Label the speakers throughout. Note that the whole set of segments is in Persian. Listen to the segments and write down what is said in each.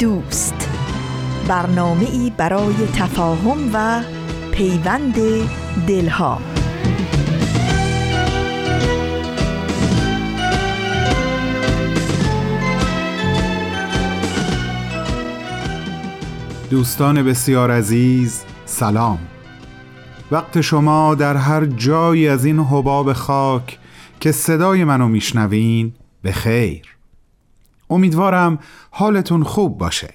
Speaker 1: دوست. برنامه ای برای تفاهم و پیوند دلها.
Speaker 2: دوستان بسیار عزیز سلام. وقت شما در هر جایی از این حباب خاک که صدای منو میشنوین به خیر امیدوارم حالتون خوب باشه.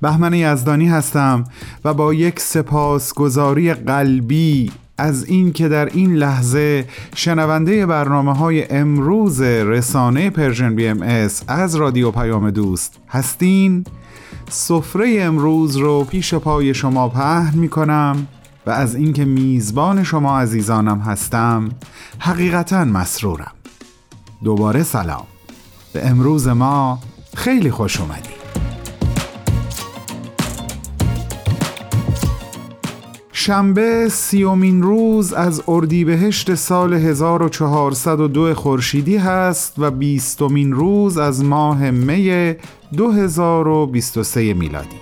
Speaker 2: بهمن یزدانی هستم و با یک سپاسگزاری قلبی از این که در این لحظه شنونده برنامه های امروز رسانه Persian BMS از رادیو پیام دوست هستین. سفره امروز رو پیش پای شما پهن می کنم و از اینکه میزبان شما عزیزانم هستم حقیقتا مسرورم. دوباره سلام. به امروز ما خیلی خوش اومدید شنبه سیومین روز از اردیبهشت سال 1402 خورشیدی هست و بیستمین روز از ماه می 2023 میلادی.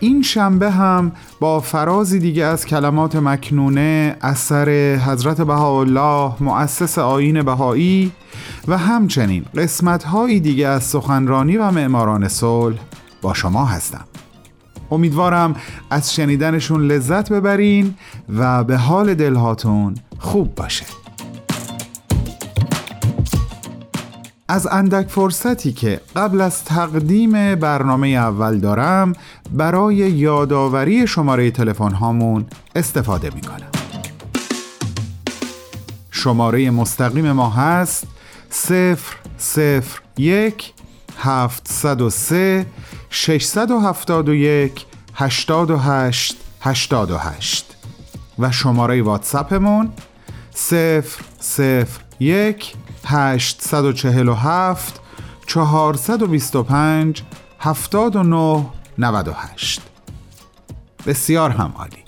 Speaker 2: این شنبه هم با فرازی دیگه از کلمات مکنونه اثر حضرت بهاءالله مؤسس آین بهایی و همچنین قسمتهایی دیگه از سخنرانی و معماران صلح با شما هستم. امیدوارم از شنیدنشون لذت ببرین و به حال دلهاتون خوب باشه. از اندک فرصتی که قبل از تقدیم برنامه اول دارم برای یادآوری شماره تلفن هامون استفاده می کنم شماره مستقیم ما هست 001 703 671 828 88 و شماره واتساپمون 001 847 425 79 98 بسیار هم عالی.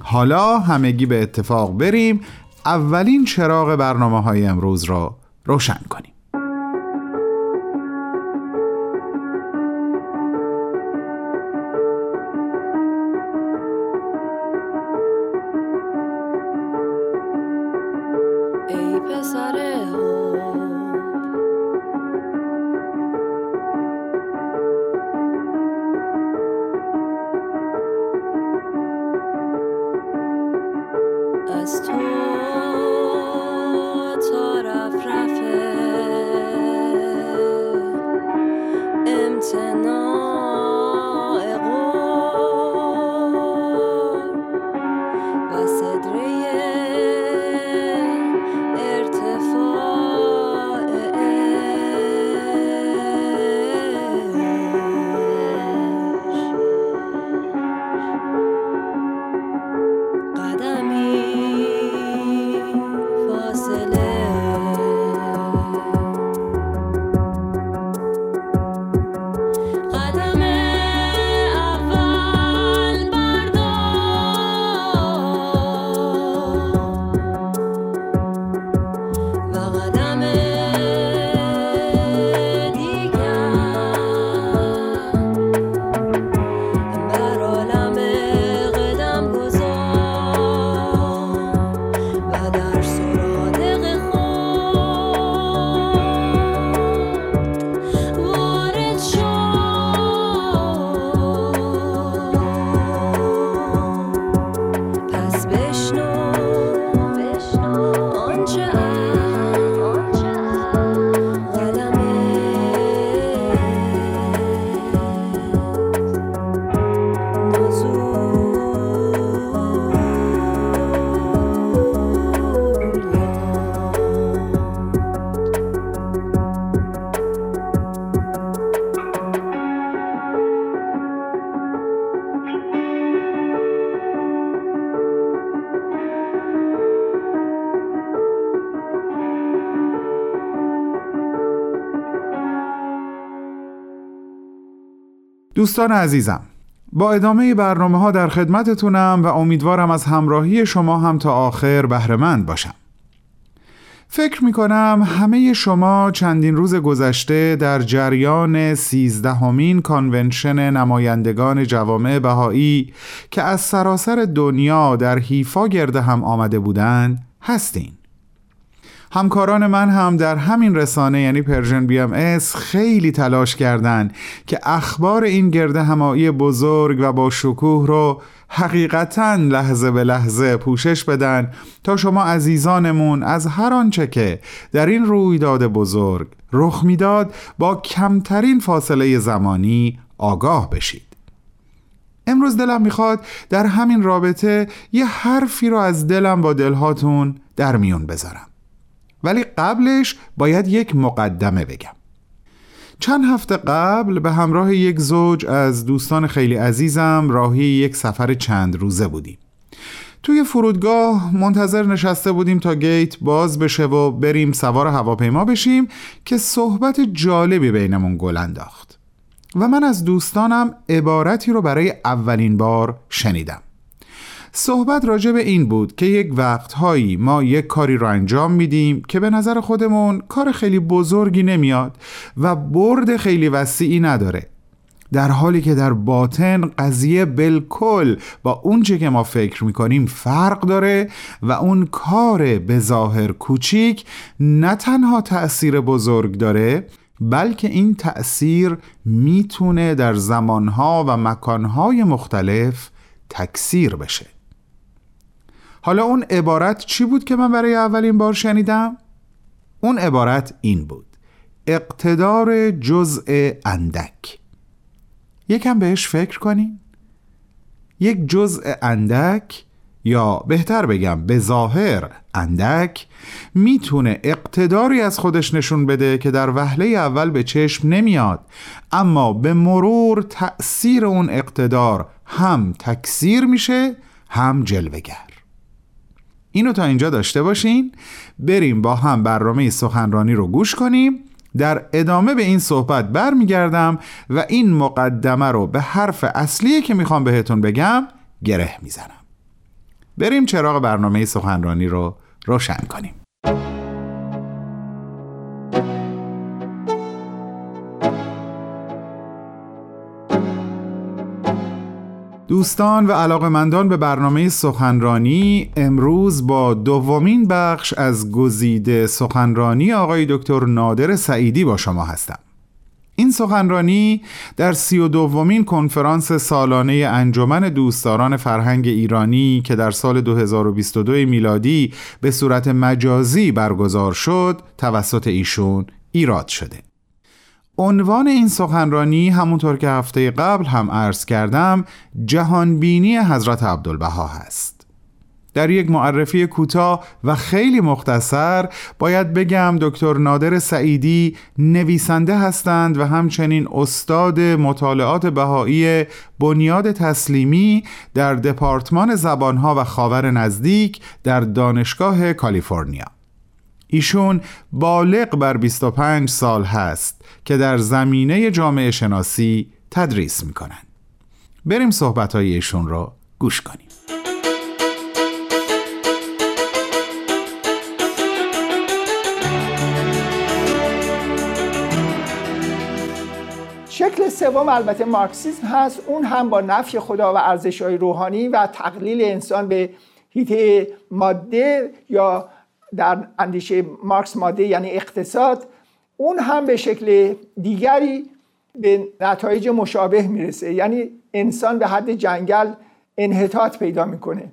Speaker 2: حالا همگی به اتفاق بریم. اولین چراغ برنامه های امروز را روشن کنیم. دوستان عزیزم با ادامه برنامه ها در خدمتتونم و امیدوارم از همراهی شما هم تا آخر بهرهمند باشم. فکر می کنم همه شما چندین روز گذشته در جریان سیزدهمین convention نمایندگان جوامع بهایی که از سراسر دنیا در حیفا گرد هم آمده بودند هستین. همکاران من هم در همین رسانه یعنی Persian BMS خیلی تلاش کردند که اخبار این گرده همایی بزرگ و با شکوه رو حقیقتا لحظه به لحظه پوشش بدن تا شما عزیزانمون از هر آنچه که در این رویداد بزرگ رخ می‌داد با کمترین فاصله زمانی آگاه بشید. امروز دلم می‌خواد در همین رابطه یه حرفی رو از دلم با دلهاتون در میون بذارم. ولی قبلش باید یک مقدمه بگم. چند هفته قبل به همراه یک زوج از دوستان خیلی عزیزم راهی یک سفر چند روزه بودیم. توی فرودگاه منتظر نشسته بودیم تا گیت باز بشه و بریم سوار هواپیما بشیم که صحبت جالبی بینمون گل انداخت. و من از دوستانم عبارتی رو برای اولین بار شنیدم. صحبت راجع به این بود که یک وقتهایی ما یک کاری رو انجام میدیم که به نظر خودمون کار خیلی بزرگی نمیاد و برد خیلی وسیعی نداره. در حالی که در باطن قضیه بالکل با اونچه که ما فکر می‌کنیم فرق داره و اون کار به ظاهر کوچیک نه تنها تأثیر بزرگ داره بلکه این تأثیر می‌تونه در زمانها و مکانهای مختلف تکثیر بشه. حالا اون عبارت چی بود که من برای اولین بار شنیدم؟ اون عبارت این بود. اقتدار جزء اندک. یکم بهش فکر کنین. یک جزء اندک یا بهتر بگم به ظاهر اندک می‌تونه اقتداری از خودش نشون بده که در وهله اول به چشم نمیاد اما به مرور تأثیر اون اقتدار هم تکثیر میشه هم جلوگر اینو تا اینجا داشته باشین. بریم با هم برنامه سخنرانی رو گوش کنیم. در ادامه به این صحبت برمیگردم و این مقدمه رو به حرف اصلی که می‌خوام بهتون بگم گره می‌زنم. بریم چراغ برنامه سخنرانی رو روشن کنیم. دوستان و علاقمندان به برنامه سخنرانی امروز با دومین بخش از گزیده سخنرانی آقای دکتر نادر سعیدی با شما هستم. این سخنرانی در سی و دومین کنفرانس سالانه انجمن دوستداران فرهنگ ایرانی که در سال 2022 میلادی به صورت مجازی برگزار شد توسط ایشون ایراد شده. عنوان این سخنرانی همونطور که هفته قبل هم عرض کردم جهانبینی حضرت عبدالبها هست. در یک معرفی کوتاه و خیلی مختصر باید بگم دکتر نادر سعیدی نویسنده هستند و همچنین استاد مطالعات بهایی بنیاد تسلیمی در دپارتمان زبانها و خاور نزدیک در دانشگاه کالیفرنیا. ایشون بالغ بر 25 سال هست که در زمینه جامعه شناسی تدریس می‌کنن. بریم صحبت ایشون رو گوش کنیم.
Speaker 3: شکل سوم البته مارکسیسم هست. اون هم با نفی خدا و ارزش های روحانی و تقلیل انسان به هیته ماده یا در اندیشه مارکس ماده یعنی اقتصاد اون هم به شکل دیگری به نتایج مشابه می‌رسه. یعنی انسان به حد جنگل انحطاط پیدا می‌کنه.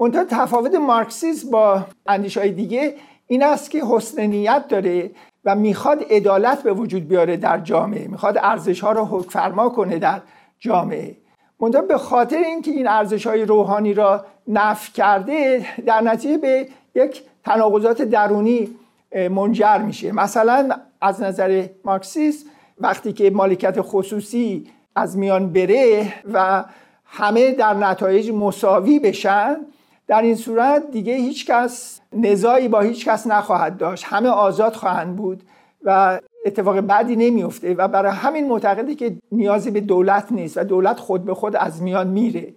Speaker 3: منتها تفاوت مارکسیسم با اندیش های دیگه این است که حسن نیت داره و می‌خواد عدالت به وجود بیاره در جامعه. می‌خواد ارزش ها رو حکم فرما کنه در جامعه. منتها به خاطر اینکه این ارزش های روحانی را نفی کرده در نتیجه به یک تناقضات درونی منجر میشه. مثلا از نظر مارکسیست وقتی که مالکیت خصوصی از میان بره و همه در نتایج مساوی بشن در این صورت دیگه هیچ کس نزاعی با هیچ کس نخواهد داشت. همه آزاد خواهند بود و اتفاق بعدی نمیفته و برای همین معتقده که نیازی به دولت نیست و دولت خود به خود از میان میره.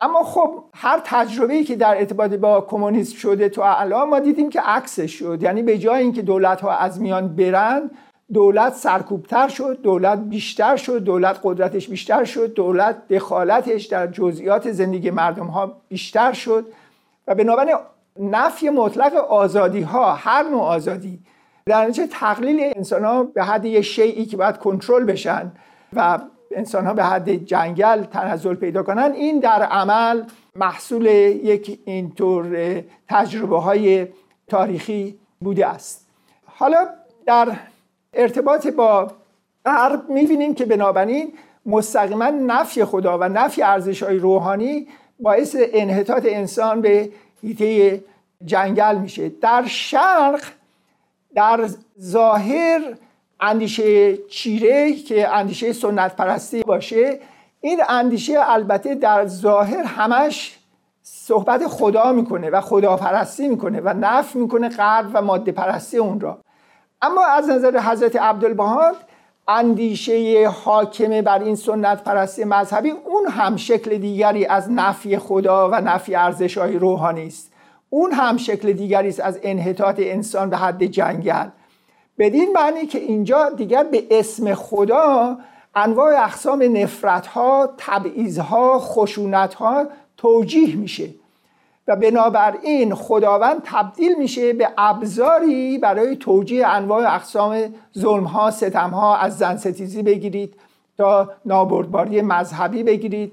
Speaker 3: اما خب هر تجربه که در ارتباط با کمونیسم شده تو الان ما دیدیم که عکسش شد. یعنی به جای اینکه دولت ها از میان برن دولت سرکوبتر شد دولت بیشتر شد دولت قدرتش بیشتر شد دولت دخالتش در جزئیات زندگی مردم ها بیشتر شد و بنابراین نفی مطلق آزادی ها هر نوع آزادی در نتیجه تقلیل انسان ها به حد یه شیعی که باید کنترل بشن و انسان ها به حد جنگل تنزل پیدا کنن این در عمل محصول یک اینطور تجربه های تاریخی بوده است. حالا در ارتباط با غرب می‌بینیم که بنابراین مستقیما نفی خدا و نفی ارزش های روحانی باعث انحطاط انسان به هیته جنگل میشه. در شرق در ظاهر اندیشه چیره که اندیشه سنت پرستی باشه این اندیشه البته در ظاهر همش صحبت خدا می‌کنه و خداپرستی می‌کنه و نف می‌کنه غرب و ماده پرستی اون را. اما از نظر حضرت عبدالبهاد اندیشه حاکمه بر این سنت پرستی مذهبی اون هم شکل دیگری از نفی خدا و نفی ارزش های روحانی است. اون هم شکل دیگری است از انحطاط انسان به حد جنگل. بدین معنی که اینجا دیگر به اسم خدا انواع اقسام نفرت ها تبعیض ها خشونت ها توجیه میشه و بنابراین خداوند تبدیل میشه به ابزاری برای توجیه انواع اقسام ظلم ها ستم ها از زن ستیزی بگیرید تا نابردباری مذهبی بگیرید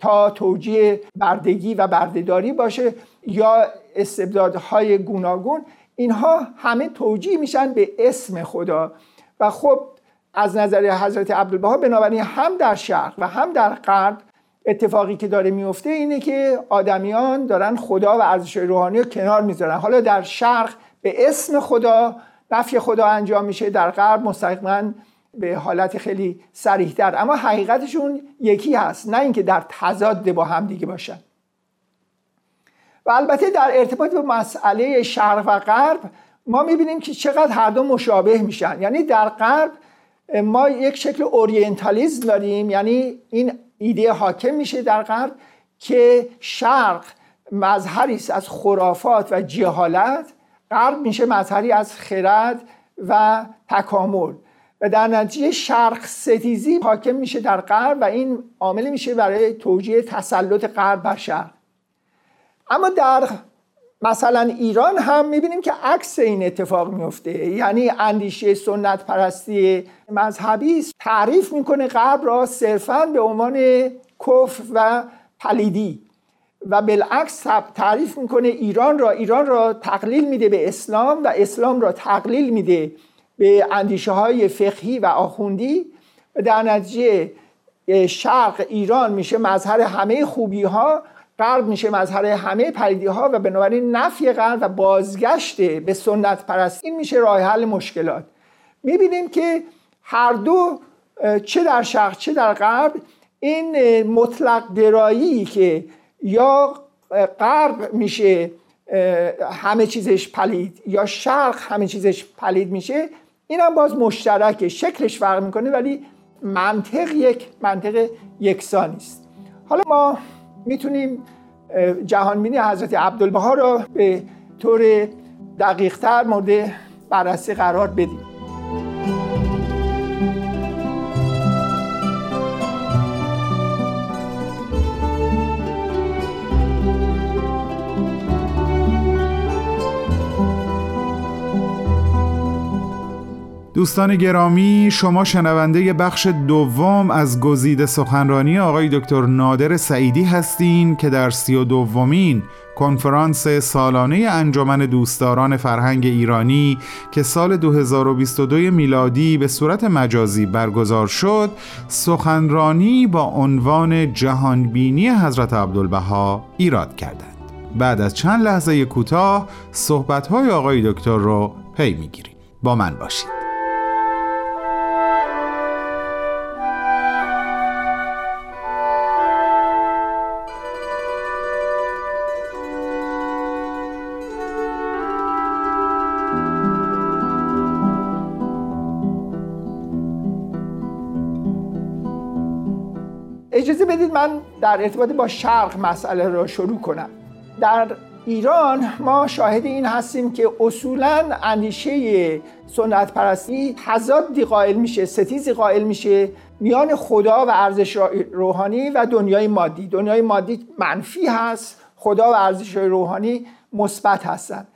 Speaker 3: تا توجیه بردگی و بردهداری باشه یا استبدادهای گوناگون. اینها همه توجیه میشن به اسم خدا. و خب از نظر حضرت عبدالبها بنابراین هم در شرق و هم در غرب اتفاقی که داره میفته اینه که آدمیان دارن خدا و ارزش روحانی رو کنار می‌ذارن. حالا در شرق به اسم خدا نفی خدا انجام میشه. در غرب مستقیما به حالت خیلی سریحتر اما حقیقتشون یکی هست نه اینکه در تضاد با هم دیگه باشن. و البته در ارتباط با مسئله شرق و غرب ما می‌بینیم که چقدر هر دو مشابه میشن. یعنی در غرب ما یک شکل اورینتالیزم داریم یعنی این ایده حاکم میشه در غرب که شرق مظهری است از خرافات و جهالت غرب میشه مظهری از خرد و تکامل. و در نتیجه شرق ستیزی حاکم میشه در غرب و این عاملی میشه برای توجیه تسلط غرب بر شرق. اما در مثلا ایران هم می‌بینیم که عکس این اتفاق میفته یعنی اندیشه سنت پرستی مذهبی تعریف می‌کنه غرب را صرفا به عنوان کفر و پلیدی و بالعکس تعریف می‌کنه ایران را. ایران را تقلیل میده به اسلام و اسلام را تقلیل میده به اندیشه های فقهی و آخوندی. و در نتیجه شرق ایران میشه مظهر همه خوبی ها غرب میشه مظهر همه پریدی ها و بنابراین نفی غرب و بازگشت به سنت پرستی این میشه راه حل مشکلات. می‌بینیم که هر دو چه در شرق چه در غرب این مطلق درایی که یا غرب میشه همه چیزش پلید یا شرق همه چیزش پلید میشه این هم باز مشترکه. شکلش فرق می‌کنه ولی منطق یک منطق یکسانی است. حالا ما می‌تونیم جهانبینی حضرت عبدالبها را به طور دقیقتر مورد بررسی قرار بدیم.
Speaker 2: دوستان گرامی شما شنونده بخش دوم از گزیده سخنرانی آقای دکتر نادر سعیدی هستین که در سی و دومین کنفرانس سالانه انجمن دوستداران فرهنگ ایرانی که سال 2022 میلادی به صورت مجازی برگزار شد سخنرانی با عنوان جهانبینی حضرت عبدالبها ایراد کردند. بعد از چند لحظه کوتاه صحبت‌های آقای دکتر رو پی می‌گیریم. با من باشید.
Speaker 3: اجازه بدید من در ارتباط با شرق مسئله را شروع کنم. در ایران ما شاهد این هستیم که اصولا اندیشه سنت پرستی تضادی قائل میشه ستیزی قائل میشه میان خدا و ارزش روحانی و دنیای مادی. دنیای مادی منفی هست خدا و ارزش روحانی مثبت هستند.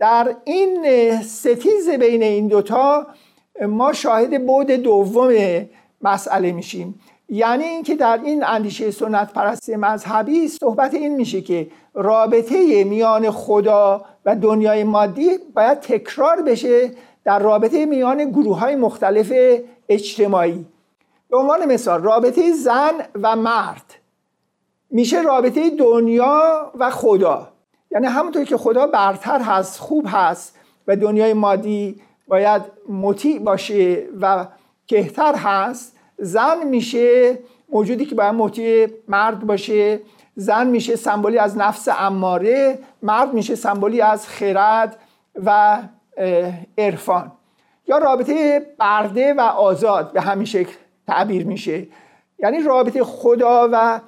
Speaker 3: در این ستیز بین این دوتا ما شاهد بود دوم مسئله میشیم. یعنی اینکه در این اندیشه سنت پرستی مذهبی صحبت این میشه که رابطه میان خدا و دنیای مادی باید تکرار بشه در رابطه میان گروه های مختلف اجتماعی. به عنوان مثال رابطه زن و مرد. میشه رابطه دنیا و خدا. یعنی همونطور که خدا برتر هست خوب هست و دنیای مادی باید مطیع باشه و کهتر هست زن میشه موجودی که باید مطیع مرد باشه زن میشه سمبولی از نفس اماره مرد میشه سمبولی از خرد و عرفان. یا رابطه برده و آزاد به همین شکل تعبیر میشه. یعنی رابطه خدا و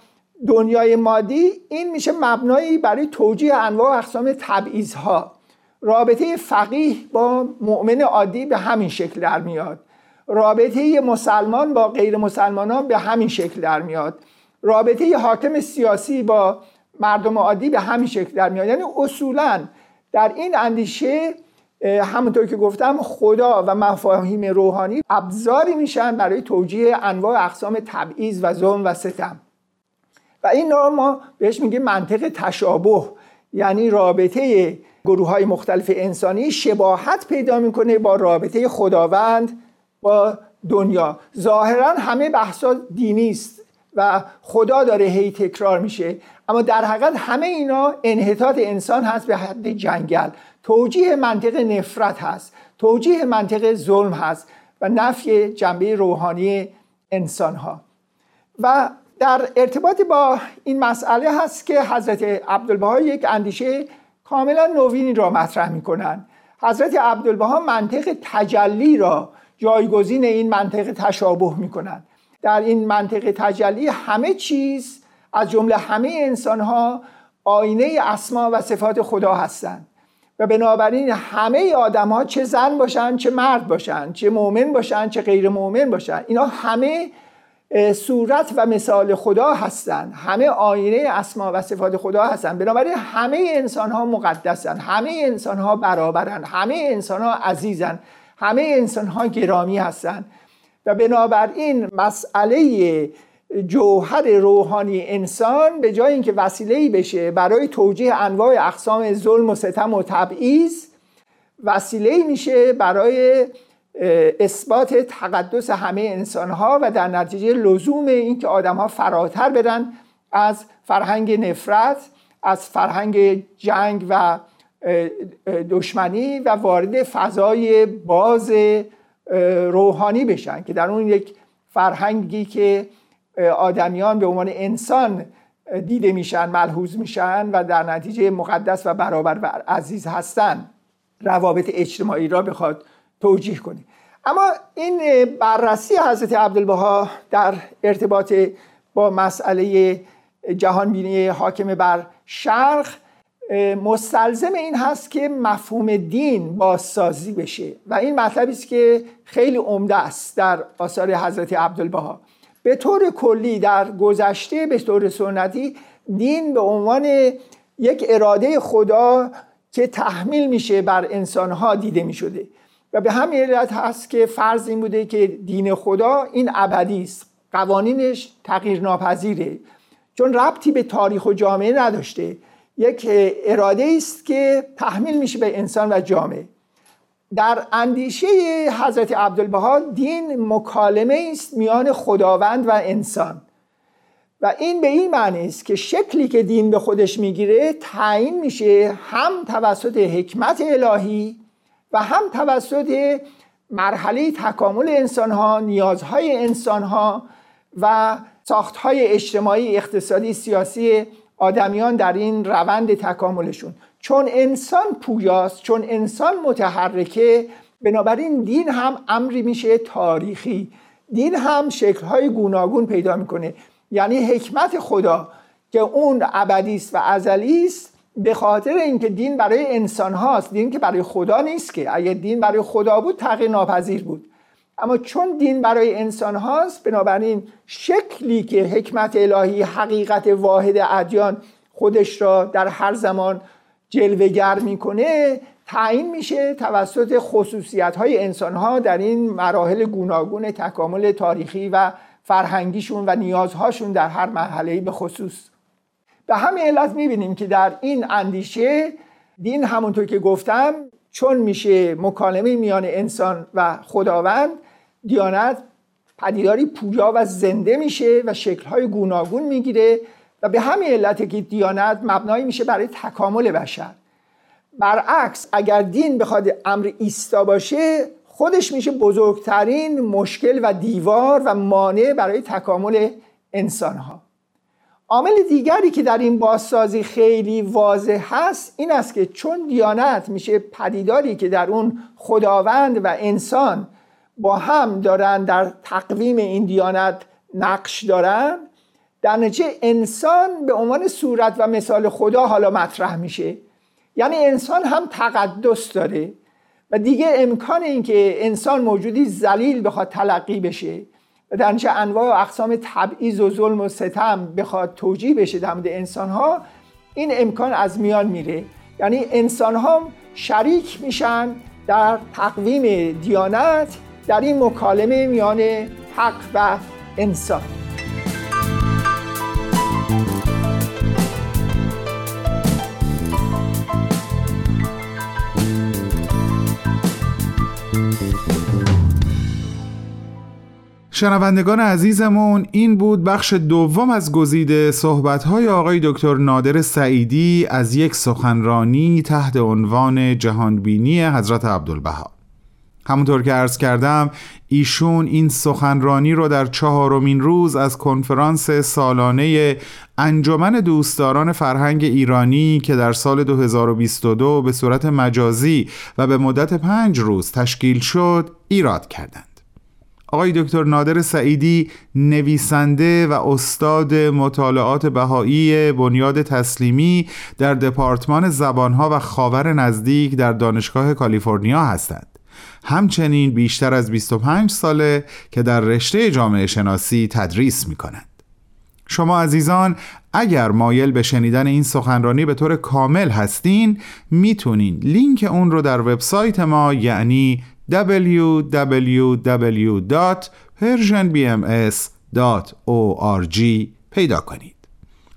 Speaker 3: دنیای مادی این میشه مبنایی برای توجیه انواع و اقسام ها رابطه فقیه با مؤمن عادی به همین شکل در میاد. رابطه مسلمان با غیر مسلمانان به همین شکل در میاد. رابطه حاکم سیاسی با مردم عادی به همین شکل در میاد. یعنی اصولا در این اندیشه همونطور که گفتم خدا و مفاهیم روحانی ابزاری میشن برای توجیه انواع اقسام تبعیض و ظلم و ستم. و این نوع ما بهش میگیم منطق تشابه. یعنی رابطه گروه های مختلف انسانی شباهت پیدا می‌کنه با رابطه خداوند با دنیا. ظاهرا همه بحثا دینی است و خدا داره هی تکرار میشه اما در حقیقت همه اینا انحطاط انسان هست به حد جنگل. توجیه منطق نفرت هست توجیه منطق ظلم هست و نفی جنبه روحانی انسان ها و در ارتباط با این مسئله هست که حضرت عبدالبها یک اندیشه کاملا نوینی را مطرح می کنند حضرت عبدالبها منطق تجلی را جایگزین این منطق تشابه می کنند در این منطق تجلی همه چیز از جمله همه انسان ها آینه اسما و صفات خدا هستند. و بنابراین همه آدم ها چه زن باشن چه مرد باشن چه مؤمن باشن چه غیر مؤمن باشن. اینا همه صورت و مثال خدا هستند. همه آینه اسما و صفات خدا هستند. بنابراین همه انسان ها مقدسن همه انسان ها برابرن همه انسان ها عزیزن همه انسان ها گرامی هستند. و بنابراین مسئله جوهر روحانی انسان به جای اینکه وسیله بشه برای توجیه انواع اقسام ظلم و ستم و تبعیض وسیله میشه برای اثبات تقدس همه انسان ها و در نتیجه لزوم اینکه آدم ها فراتر برن از فرهنگ نفرت از فرهنگ جنگ و دشمنی و وارد فضای باز روحانی بشن که در اون یک فرهنگی که آدمیان به عنوان انسان دیده میشن ملحوظ میشن و در نتیجه مقدس و برابر و عزیز هستن روابط اجتماعی را بخواد توجیه کنه. اما این بررسی حضرت عبدالبها در ارتباط با مسئله جهانبینی حاکم بر شرق مستلزم این هست که مفهوم دین بازسازی بشه. و این مطلبی است که خیلی عمده است در آثار حضرت عبدالبها. به طور کلی در گذشته به طور سنتی دین به عنوان یک اراده خدا که تحمیل میشه بر انسانها دیده می‌شده. و به همین علت هست که فرض این بوده که دین خدا این ابدی است. قوانینش تغییر ناپذیره چون ربطی به تاریخ و جامعه نداشته. یک اراده است که تحمیل میشه به انسان و جامعه. در اندیشه حضرت عبدالبها دین مکالمه است میان خداوند و انسان. و این به این معنی است که شکلی که دین به خودش می‌گیره تعیین میشه هم توسط حکمت الهی و هم توسط مرحله تکامل انسان ها نیازهای انسان ها و ساختهای اجتماعی اقتصادی سیاسی آدمیان در این روند تکاملشون. چون انسان پویاست چون انسان متحرکه بنابراین دین هم امری میشه تاریخی. دین هم شکلهای گوناگون پیدا می‌کنه. یعنی حکمت خدا که اون ابدی است و ازلی است به خاطر اینکه دین برای انسان هاست دین که برای خدا نیست که. اگه دین برای خدا بود تغییر ناپذیر بود. اما چون دین برای انسان هاست بنابراین شکلی که حکمت الهی حقیقت واحد ادیان خودش را در هر زمان جلوگر می‌کنه تعیین میشه توسط خصوصیت های انسان ها در این مراحل گوناگون تکامل تاریخی و فرهنگیشون و نیازهاشون در هر مرحله به خصوص. به همین علت می‌بینیم که در این اندیشه دین همونطور که گفتم چون میشه مکالمه میان انسان و خداوند دیانت پدیداری پویا و زنده میشه و شکلهای گوناگون می‌گیره و به همین علت که دیانت مبنایی میشه برای تکامل بشر. برعکس اگر دین بخواد امر ایستا باشه خودش میشه بزرگترین مشکل و دیوار و مانع برای تکامل انسان ها عامل دیگری که در این بازسازی خیلی واضح هست این است که چون دیانت میشه پدیداری که در اون خداوند و انسان با هم دارن در تقویم این دیانت نقش دارن در نتیجه انسان به عنوان صورت و مثال خدا حالا مطرح میشه. یعنی انسان هم تقدس داره و دیگه امکان این که انسان موجودی زلیل بخواد تلقی بشه و در انواع و اقسام تبعیض و ظلم و ستم بخواد توجیه بشه در مورد انسان ها این امکان از میان میره. یعنی انسان ها شریک میشن در تقویم دیانت در این مکالمه میان حق و انسان
Speaker 2: شنوندگان عزیزمون این بود بخش دوم از گزیده صحبت‌های آقای دکتر نادر سعیدی از یک سخنرانی تحت عنوان جهانبینی حضرت عبدالبها. همونطور که عرض کردم ایشون این سخنرانی رو در چهارمین روز از کنفرانس سالانه انجمن دوستداران فرهنگ ایرانی که در سال 2022 به صورت مجازی و به مدت پنج روز تشکیل شد ایراد کردند. آقای دکتر نادر سعیدی نویسنده و استاد مطالعات بهایی بنیاد تسلیمی در دپارتمان زبانها و خاور نزدیک در دانشگاه کالیفرنیا هستند. همچنین بیشتر از 25 ساله که در رشته جامعه شناسی تدریس می کنند. شما عزیزان اگر مایل به شنیدن این سخنرانی به طور کامل هستین می‌تونین لینک اون رو در وبسایت ما یعنی www.persianbms.org پیدا کنید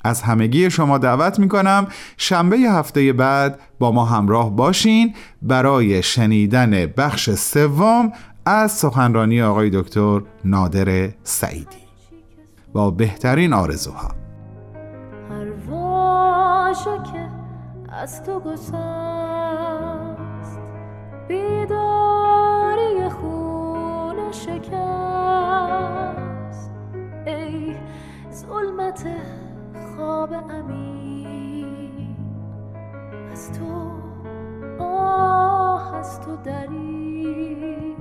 Speaker 2: از همگی شما دعوت می کنم شنبه هفته بعد با ما همراه باشین برای شنیدن بخش سوم از سخنرانی آقای دکتر نادر سعیدی با بهترین آرزوها. که از تو گسست بیداری خون شکست. ای ظلمت خواب امین. از تو آه از تو دری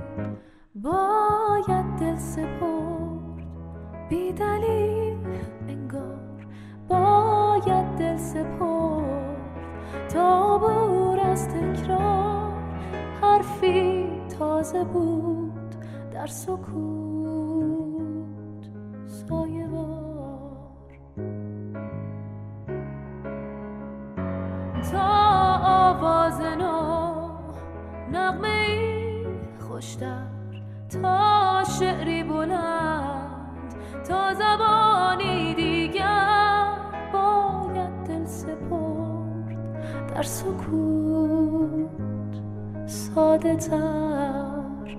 Speaker 2: باید دل سپرد. بی دلیل انگار. باید دل سپرد. تا بور از تکرار. حرفی تازه بود. در سکوت خوشتر تا شعری بلند تا زبانی دیگر باید دل سپرد. در سکوت ساده تر.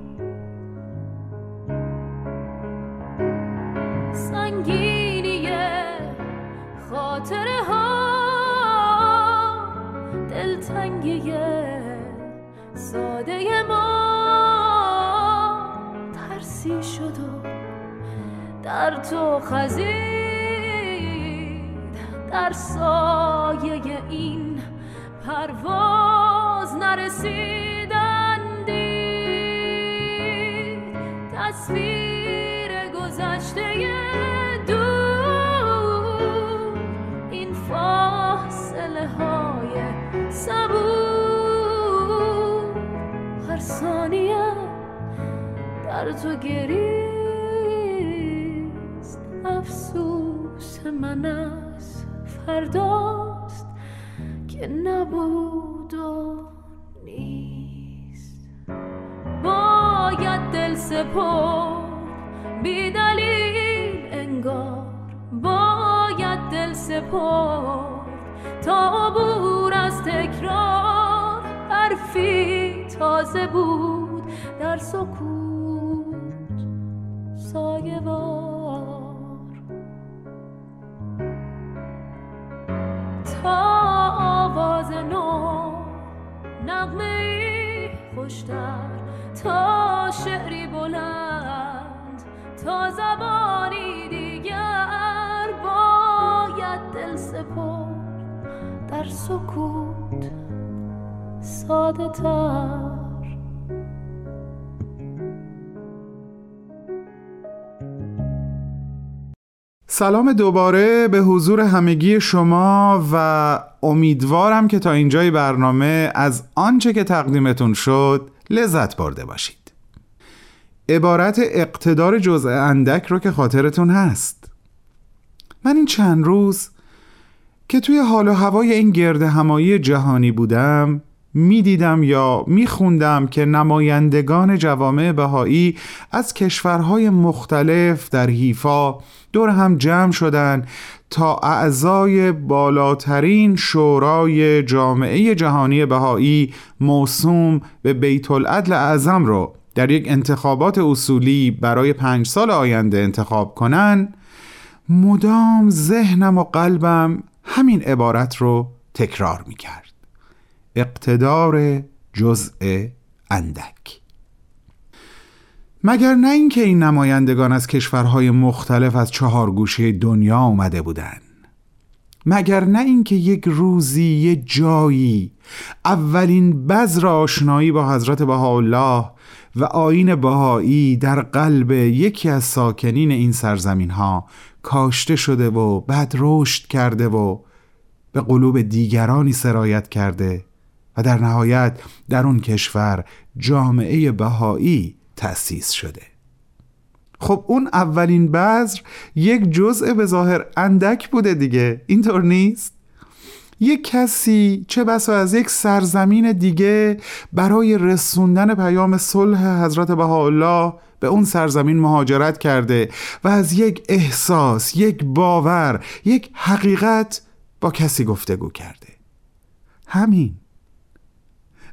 Speaker 2: سنگینی خاطره ها دلتنگی ساده ما. شد و در تو خزید. در سایه این پرواز نرسیدندی تصویر گذشته
Speaker 4: در تو گریست. افسوس من از فرداست که نبود و نیست. باید دل سپرد بی انگار. باید دل سپرد تا عبور از تکرار. حرفی تازه بود در سکوت. سایه تا آواز نو نغمه خوشتر تا شعری بلند تا زبانی دیگر باید دل سپرد. در سکوت ساده تر.
Speaker 2: سلام دوباره به حضور همگی شما و امیدوارم که تا اینجای برنامه از آنچه که تقدیمتون شد لذت برده باشید. عبارت اقتدار جزء اندک رو که خاطرتون هست. من این چند روز که توی حال و هوای این گرد همایی جهانی بودم می‌دیدم یا میخوندم که نمایندگان جوامع بهایی از کشورهای مختلف در حیفا دور هم جمع شدن تا اعضای بالاترین شورای جامعه جهانی بهایی موسوم به بیت العدل اعظم رو در یک انتخابات اصولی برای پنج سال آینده انتخاب کنن مدام ذهنم و قلبم همین عبارت رو تکرار می کرد اقتدار جزء اندک. مگر نه اینکه این نمایندگان از کشورهای مختلف از چهار گوشه دنیا آمده بودند؟ مگر نه اینکه یک روزی یه جایی اولین بذر آشنایی با حضرت بهاءالله و آین بهایی در قلب یکی از ساکنین این سرزمین ها کاشته شده و بعد رشد کرده و به قلوب دیگرانی سرایت کرده و در نهایت در اون کشور جامعه بهایی تأسیس شده. خب اون اولین بذر یک جزء به ظاهر اندک بوده دیگه اینطور نیست؟ یک کسی چه بسا از یک سرزمین دیگه برای رسوندن پیام صلح حضرت بهاءالله به اون سرزمین مهاجرت کرده و از یک احساس، یک باور، یک حقیقت با کسی گفتگو کرده. همین.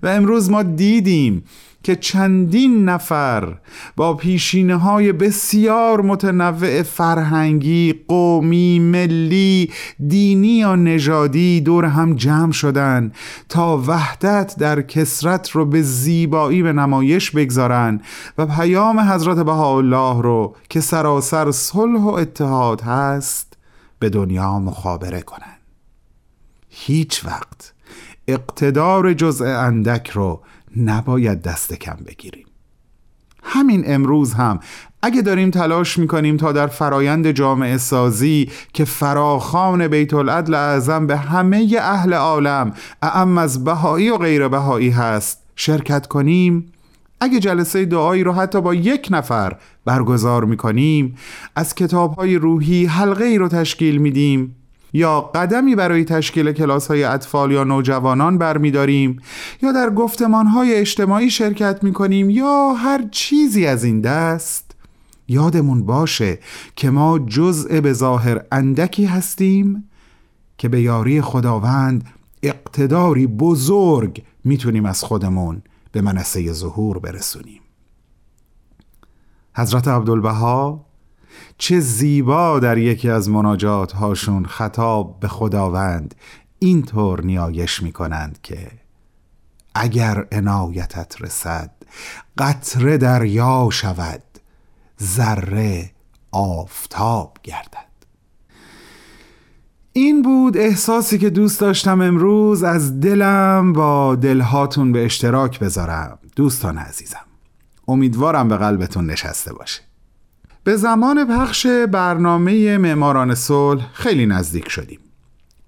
Speaker 2: و امروز ما دیدیم که چندین نفر با پیشینه های بسیار متنوع فرهنگی، قومی، ملی، دینی یا نژادی دور هم جمع شدن تا وحدت در کسرت رو به زیبایی به نمایش بگذارن و پیام حضرت بهاءالله رو که سراسر صلح و اتحاد هست به دنیا مخابره کنن. هیچ وقت اقتدار جزء اندک رو نباید دست کم بگیریم. همین امروز هم اگه داریم تلاش می‌کنیم تا در فرایند جامعه سازی که فراخان بیت العدل اعظم به همه اهل عالم اعم از بهایی و غیر بهایی هست شرکت کنیم. اگه جلسه دعایی رو حتی با یک نفر برگزار می‌کنیم از کتاب های روحی حلقه ای رو تشکیل میدیم. یا قدمی برای تشکیل کلاس های اطفال یا نوجوانان برمیداریم؟ یا در گفتمان های اجتماعی شرکت می کنیم یا هر چیزی از این دست؟ یادمون باشه که ما جزء به ظاهر اندکی هستیم که به یاری خداوند اقتداری بزرگ می‌تونیم از خودمون به منصه ظهور برسونیم. حضرت عبدالبها چه زیبا در یکی از مناجات هاشون خطاب به خداوند. اینطور نیایش می کنند که اگر عنایتت رسد قطره دریا شود ذره آفتاب گردد. این بود احساسی که دوست داشتم امروز. از دلم با دلهاتون به اشتراک بذارم. دوستان عزیزم امیدوارم به قلبتون نشسته باشه. به زمان پخش برنامه معماران صلح خیلی نزدیک شدیم.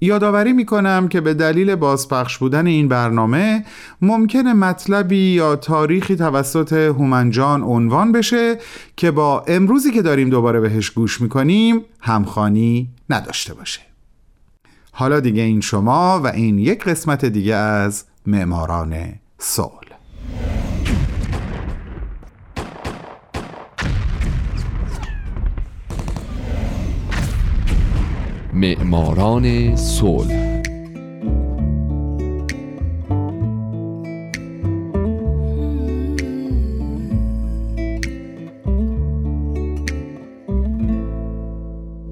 Speaker 2: یادآوری می کنم که به دلیل بازپخش بودن این برنامه ممکن مطلبی یا تاریخی توسط هومنجان عنوان بشه که با امروزی که داریم دوباره بهش گوش می‌کنیم همخانی نداشته باشه. حالا دیگه این شما و این یک قسمت دیگه از معماران صلح.
Speaker 5: معماران صلح.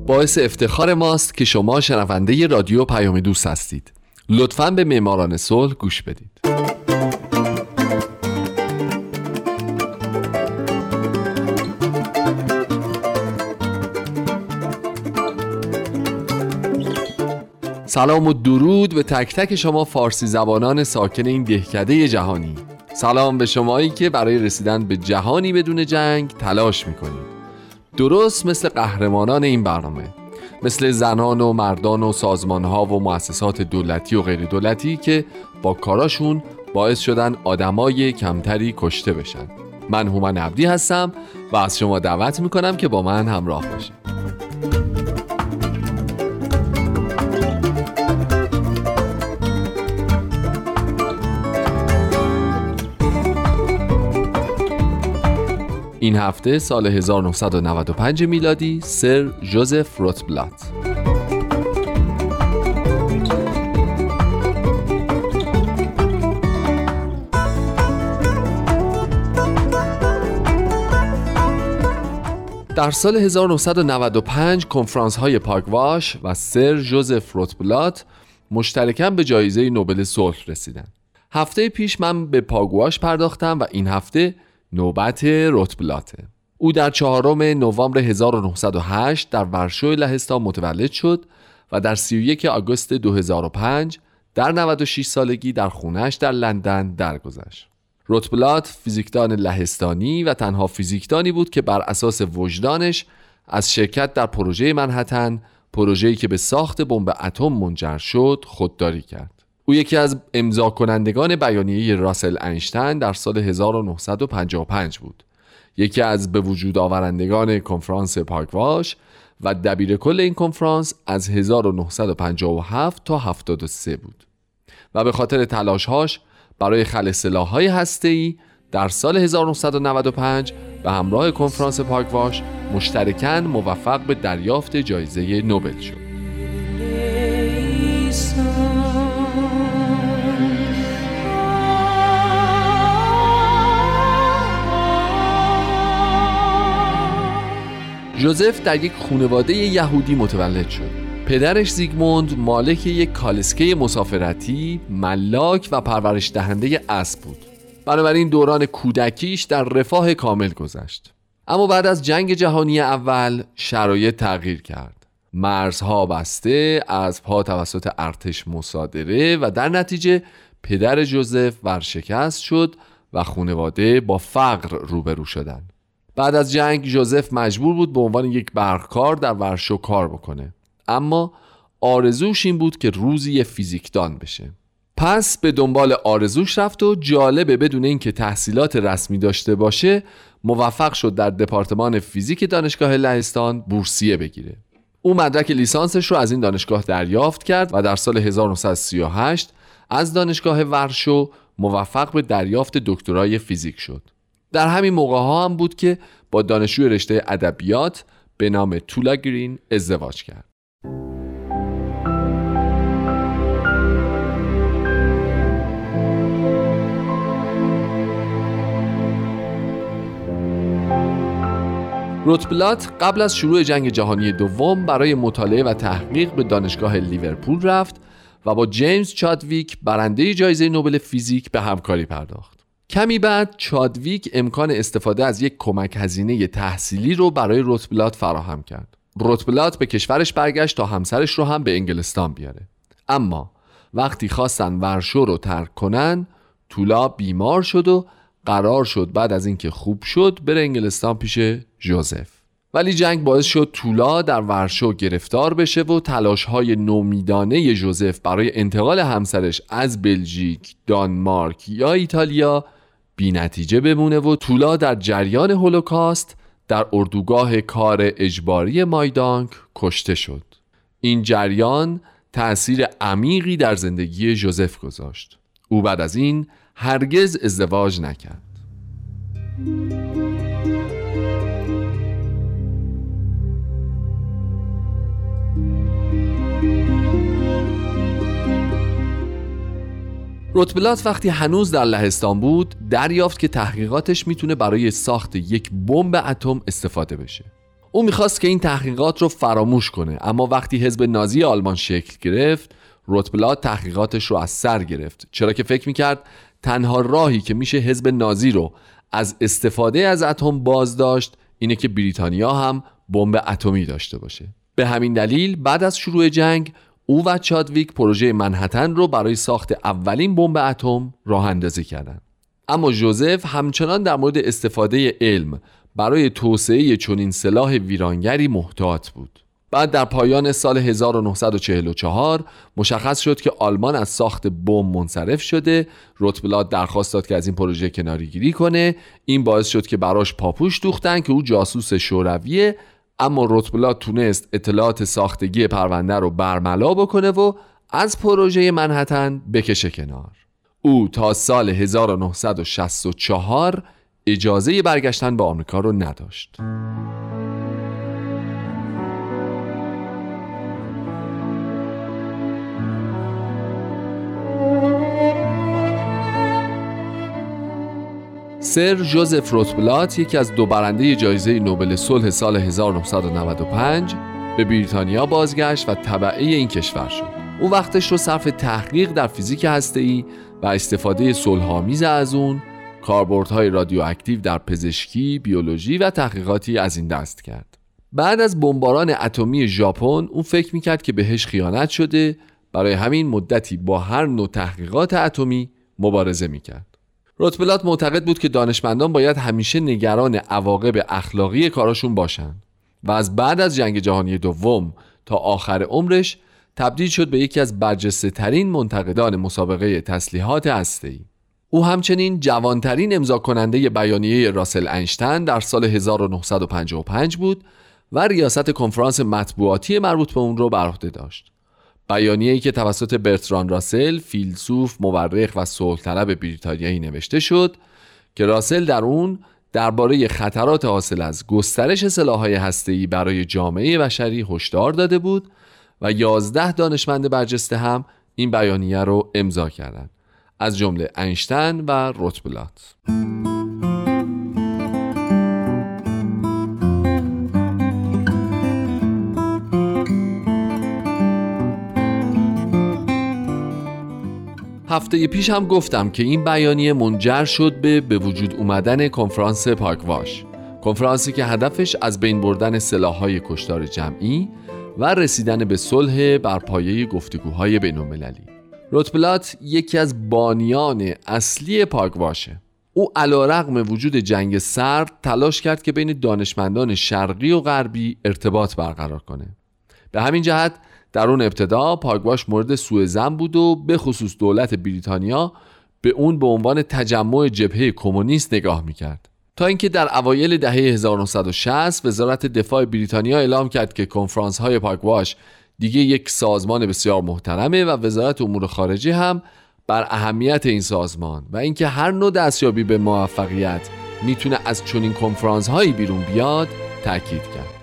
Speaker 5: باعث افتخار ماست که شما شنونده رادیو پیام دوست هستید. لطفا به معماران صلح گوش بدید. سلام و درود به تک تک شما فارسی زبانان ساکن این دهکده جهانی. سلام به شمایی که برای رسیدن به جهانی بدون جنگ تلاش می‌کنید. درست مثل قهرمانان این برنامه مثل زنان و مردان و سازمان ها و مؤسسات دولتی و غیر دولتی که با کاراشون باعث شدن آدمای کمتری کشته بشن. من هومن عبدی هستم و از شما دعوت می‌کنم که با من همراه باشید. این هفته سال 1995 میلادی سر جوزف روتبلات. در سال 1995 کنفرانس های پاگواش و سر جوزف روتبلات مشترکاً به جایزه نوبل صلح رسیدن. هفته پیش من به پاگواش پرداختم و این هفته نوبت روتبلاته او در چهارم نوامبر 1908 در ورشو لهستان متولد شد و در 31 آگوست 2005 در 96 سالگی در خونش در لندن درگذشت. روتبلات فیزیکدان لهستانی و تنها فیزیکدانی بود که بر اساس وجدانش از شرکت در پروژه منحتن پروژه‌ای که به ساخت بمب اتم منجر شد خودداری کرد. او یکی از امضا کنندگان بیانیه راسل اینشتین در سال 1955 بود یکی از به وجود آورندگان کنفرانس پاکواش و دبیر کل این کنفرانس از 1957 تا 73 بود و به خاطر تلاشهاش برای خل سلاح‌های هسته‌ای در سال 1995 به همراه کنفرانس پاکواش مشترکاً موفق به دریافت جایزه نوبل شد. جوزف در یک خانواده یهودی متولد شد. پدرش زیگموند مالک یک کالسکه مسافرتی ملاک و پرورش دهنده اسب بود. بنابراین دوران کودکیش در رفاه کامل گذشت. اما بعد از جنگ جهانی اول شرایط تغییر کرد. مرزها بسته از پا توسط ارتش مصادره و در نتیجه پدر جوزف ورشکست شد و خانواده با فقر روبرو شدند. بعد از جنگ جوزف مجبور بود به عنوان یک برقکار در ورشو کار بکنه. اما آرزوش این بود که روزی یه فیزیکدان بشه. پس به دنبال آرزوش رفت و جالبه بدون اینکه تحصیلات رسمی داشته باشه موفق شد در دپارتمان فیزیک دانشگاه لهستان بورسیه بگیره. او مدرک لیسانسش رو از این دانشگاه دریافت کرد و در سال 1938 از دانشگاه ورشو موفق به دریافت دکترای فیزیک شد. در همین موقع ها هم بود که با دانشجوی رشته ادبیات به نام تولا گرین ازدواج کرد روتبلات قبل از شروع جنگ جهانی دوم برای مطالعه و تحقیق به دانشگاه لیورپول رفت و با جیمز چادویک برنده جایزه نوبل فیزیک به همکاری پرداخت. کمی بعد چادویک امکان استفاده از یک کمک هزینه تحصیلی رو برای روتبلات فراهم کرد. روتبلات به کشورش برگشت تا همسرش رو هم به انگلستان بیاره. اما وقتی خواستن ورشو رو ترک کنن تولا بیمار شد و قرار شد بعد از اینکه خوب شد بره انگلستان پیش جوزف. ولی جنگ باعث شد تولا در ورشو گرفتار بشه و تلاش های نومیدانه جوزف برای انتقال همسرش از بلژیک، دانمارک یا ایتالیا بی نتیجه بمونه و تولا در جریان هولوکاست در اردوگاه کار اجباری مایدانک کشته شد. این جریان تأثیر عمیقی در زندگی جوزف گذاشت. او بعد از این هرگز ازدواج نکرد. روتبلات وقتی هنوز در لهستان بود دریافت که تحقیقاتش می‌تونه برای ساخت یک بمب اتم استفاده بشه. او می‌خواست که این تحقیقات رو فراموش کنه اما وقتی حزب نازی آلمان شکل گرفت روتبلات تحقیقاتش رو از سر گرفت. چرا که فکر می‌کرد تنها راهی که میشه حزب نازی رو از استفاده از اتم باز داشت اینه که بریتانیا هم بمب اتمی داشته باشه. به همین دلیل بعد از شروع جنگ او و چادویک پروژه منحتن رو برای ساخت اولین بمب اتم راه اندازی کردند. اما جوزف همچنان در مورد استفاده علم برای توسعه چنین سلاح ویرانگری محتاط بود. بعد در پایان سال 1944 مشخص شد که آلمان از ساخت بمب منصرف شده روتبلات درخواست داد که از این پروژه کناری گیری کنه این باعث شد که براش پاپوش دوختن که او جاسوس شورویه اما روتبلات تونست اطلاعات ساختگی پرونده رو برملا بکنه و از پروژه منحتن بکشه کنار. او تا سال 1964 اجازه برگشتن به آمریکا رو نداشت. سر جوزف روتبلات یکی از دو برنده جایزه نوبل صلح سال 1995 به بریتانیا بازگشت و طبعه این کشور شد او وقتش رو صرف تحقیق در فیزیک هسته‌ای و استفاده صلحآمیز از اون کاربردهای رادیواکتیو در پزشکی، بیولوژی و تحقیقاتی از این دست کرد. بعد از بمباران اتمی ژاپن اون فکر می‌کرد که بهش خیانت شده برای همین مدتی با هر نوع تحقیقات اتمی مبارزه می‌کرد. روتبلات معتقد بود که دانشمندان باید همیشه نگران عواقب اخلاقی کاراشون باشن و از بعد از جنگ جهانی دوم تا آخر عمرش تبدیل شد به یکی از برجسته ترین منتقدان مسابقه تسلیحات هسته‌ای. او همچنین جوانترین امضا کننده بیانیه راسل اینشتین در سال 1955 بود و ریاست کنفرانس مطبوعاتی مربوط به اون رو بر عهده داشت. بیانیه‌ای که توسط برتران راسل فیلسوف مورخ و صلح طلب بریتانیایی نوشته شد که راسل در اون درباره خطرات حاصل از گسترش سلاح‌های هسته‌ای برای جامعه بشری هشدار داده بود و یازده دانشمند برجسته هم این بیانیه رو امضا کردند. از جمله اینشتین و روتبلات هفته پیش هم گفتم که این بیانیه منجر شد به به وجود اومدن کنفرانس پاکواش کنفرانسی که هدفش از بین بردن سلاحهای کشتار جمعی و رسیدن به صلح بر پایه گفتگوهای بین المللی روتبلات یکی از بانیان اصلی پاکواشه او علا رقم وجود جنگ سرد تلاش کرد که بین دانشمندان شرقی و غربی ارتباط برقرار کنه. به همین جهت در اون ابتدا پاگواش مورد سوء زن بود و به خصوص دولت بریتانیا به اون به عنوان تجمع جبهه کمونیست نگاه می‌کرد. تا اینکه در اوایل دهه 1960 وزارت دفاع بریتانیا اعلام کرد که کنفرانس های پاگواش دیگه یک سازمان بسیار محترمه و وزارت امور خارجه هم بر اهمیت این سازمان و اینکه هر نوع دستیابی به موفقیت می‌تونه از چنین کنفرانس هایی بیرون بیاد تاکید کرد.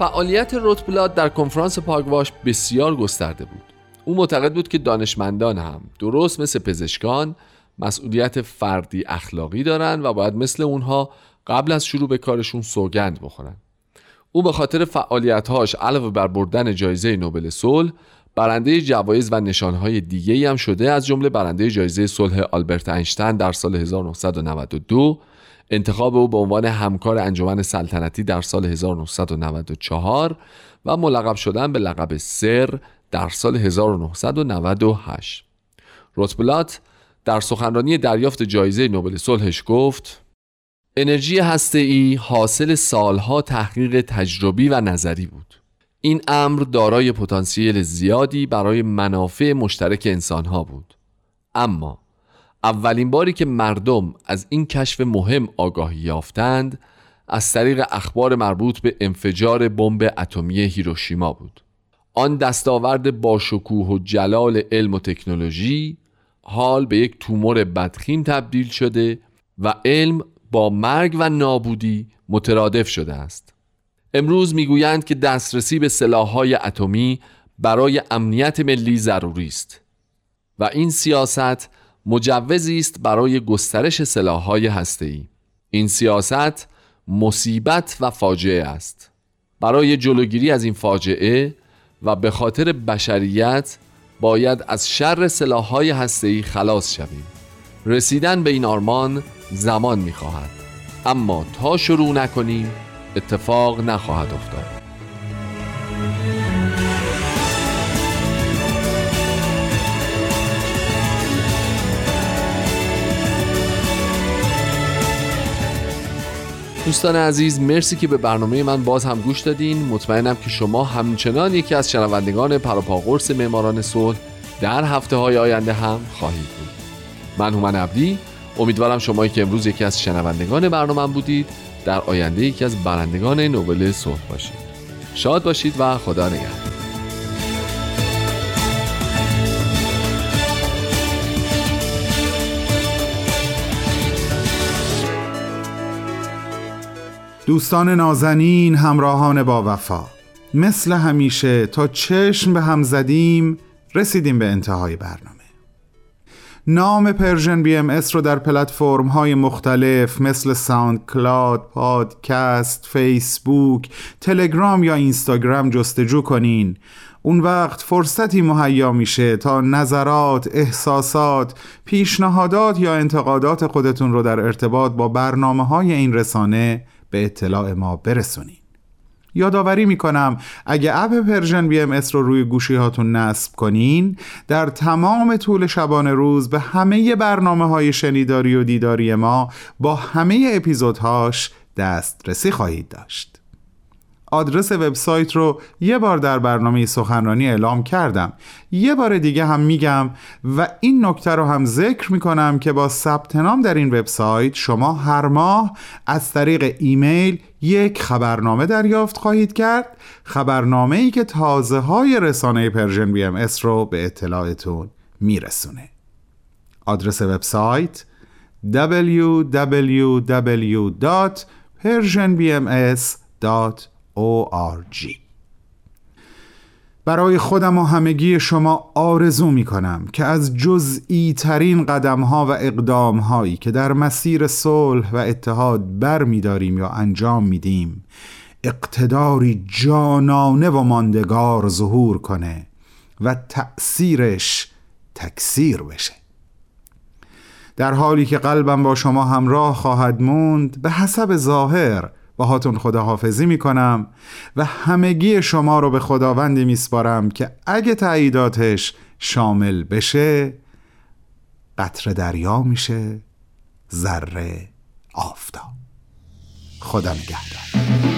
Speaker 5: فعالیت روتبلاد در کنفرانس پاگواش بسیار گسترده بود. او معتقد بود که دانشمندان هم درست مثل پزشکان مسئولیت فردی اخلاقی دارند و باید مثل اونها قبل از شروع به کارشون سوگند بخورن. او به خاطر فعالیتهاش علاوه بر بردن جایزه نوبل صلح برنده جوایز و نشانهای دیگه هم شده از جمله برنده جایزه صلح آلبرت اینشتین در سال 1992 انتخاب او به عنوان همکار انجمن سلطنتی در سال 1994 و ملقب شدن به لقب سر در سال 1998 روتبلات در سخنرانی دریافت جایزه نوبل صلحش گفت انرژی ای حاصل سالها تحقیق تجربی و نظری بود. این امر دارای پتانسیل زیادی برای منافع مشترک انسانها بود. اما اولین باری که مردم از این کشف مهم آگاهی یافتند از طریق اخبار مربوط به انفجار بمب اتمی هیروشیما بود. آن دستاورد با شکوه و جلال علم و تکنولوژی حال به یک تومور بدخیم تبدیل شده و علم با مرگ و نابودی مترادف شده است. امروز می‌گویند که دسترسی به سلاح‌های اتمی برای امنیت ملی ضروری است و این سیاست مجوزی است برای گسترش سلاح‌های هسته‌ای. این سیاست مصیبت و فاجعه است. برای جلوگیری از این فاجعه و به خاطر بشریت باید از شر سلاح‌های هسته‌ای خلاص شویم. رسیدن به این آرمان زمان می‌خواهد. اما تا شروع نکنیم اتفاق نخواهد افتاد. دوستان عزیز مرسی که به برنامه من باز هم گوش دادین. مطمئنم که شما همچنان یکی از شنوندگان پروپاگورس معماران صلح در هفته های آینده هم خواهید بود. من هومن عبدی امیدوارم شمایی که امروز یکی از شنوندگان برنامه بودید در آینده یکی از برندگان نوبل صلح باشید. شاد باشید و خدا نگهدار.
Speaker 2: دوستان نازنین همراهان با وفا. مثل همیشه تا چشم به هم زدیم رسیدیم به انتهای برنامه. نام Persian BMS رو در پلتفرم های مختلف مثل SoundCloud، پادکست، فیسبوک، تلگرام یا اینستاگرام جستجو کنین. اون وقت فرصتی مهیا میشه تا نظرات، احساسات، پیشنهادات یا انتقادات خودتون رو در ارتباط با برنامه های این رسانه به اطلاع ما برسونین. یادآوری می‌کنم اگه اپ Persian BMS رو روی گوشی هاتون نصب کنین در تمام طول شبانه روز به همه برنامه های شنیداری و دیداری ما با همه اپیزودهاش دسترسی خواهید داشت. آدرس وبسایت رو یه بار در برنامه سخنرانی اعلام کردم. یه بار دیگه هم میگم و این نکته رو هم ذکر می‌کنم که با ثبت نام در این وبسایت شما هر ماه از طریق ایمیل یک خبرنامه دریافت خواهید کرد. خبرنامه ای که تازه های رسانه Persian BMS رو به اطلاعتون میرسونه. آدرس وبسایت www.persianbms.org برای خودم و همگی شما آرزو می کنم که از جزئی ترین قدم ها و اقدام هایی که در مسیر صلح و اتحاد بر می داریم یا انجام میدیم اقتداری جانانه و ماندگار ظهور کنه و تأثیرش تکثیر بشه. در حالی که قلبم با شما همراه خواهد موند به حسب ظاهر باهاتون خداحافظی می‌کنم و همگی شما رو به خداوندی میسپارم که اگه تعییداتش شامل بشه قطر دریا میشه ذره آفتاب. خدا نگهدار.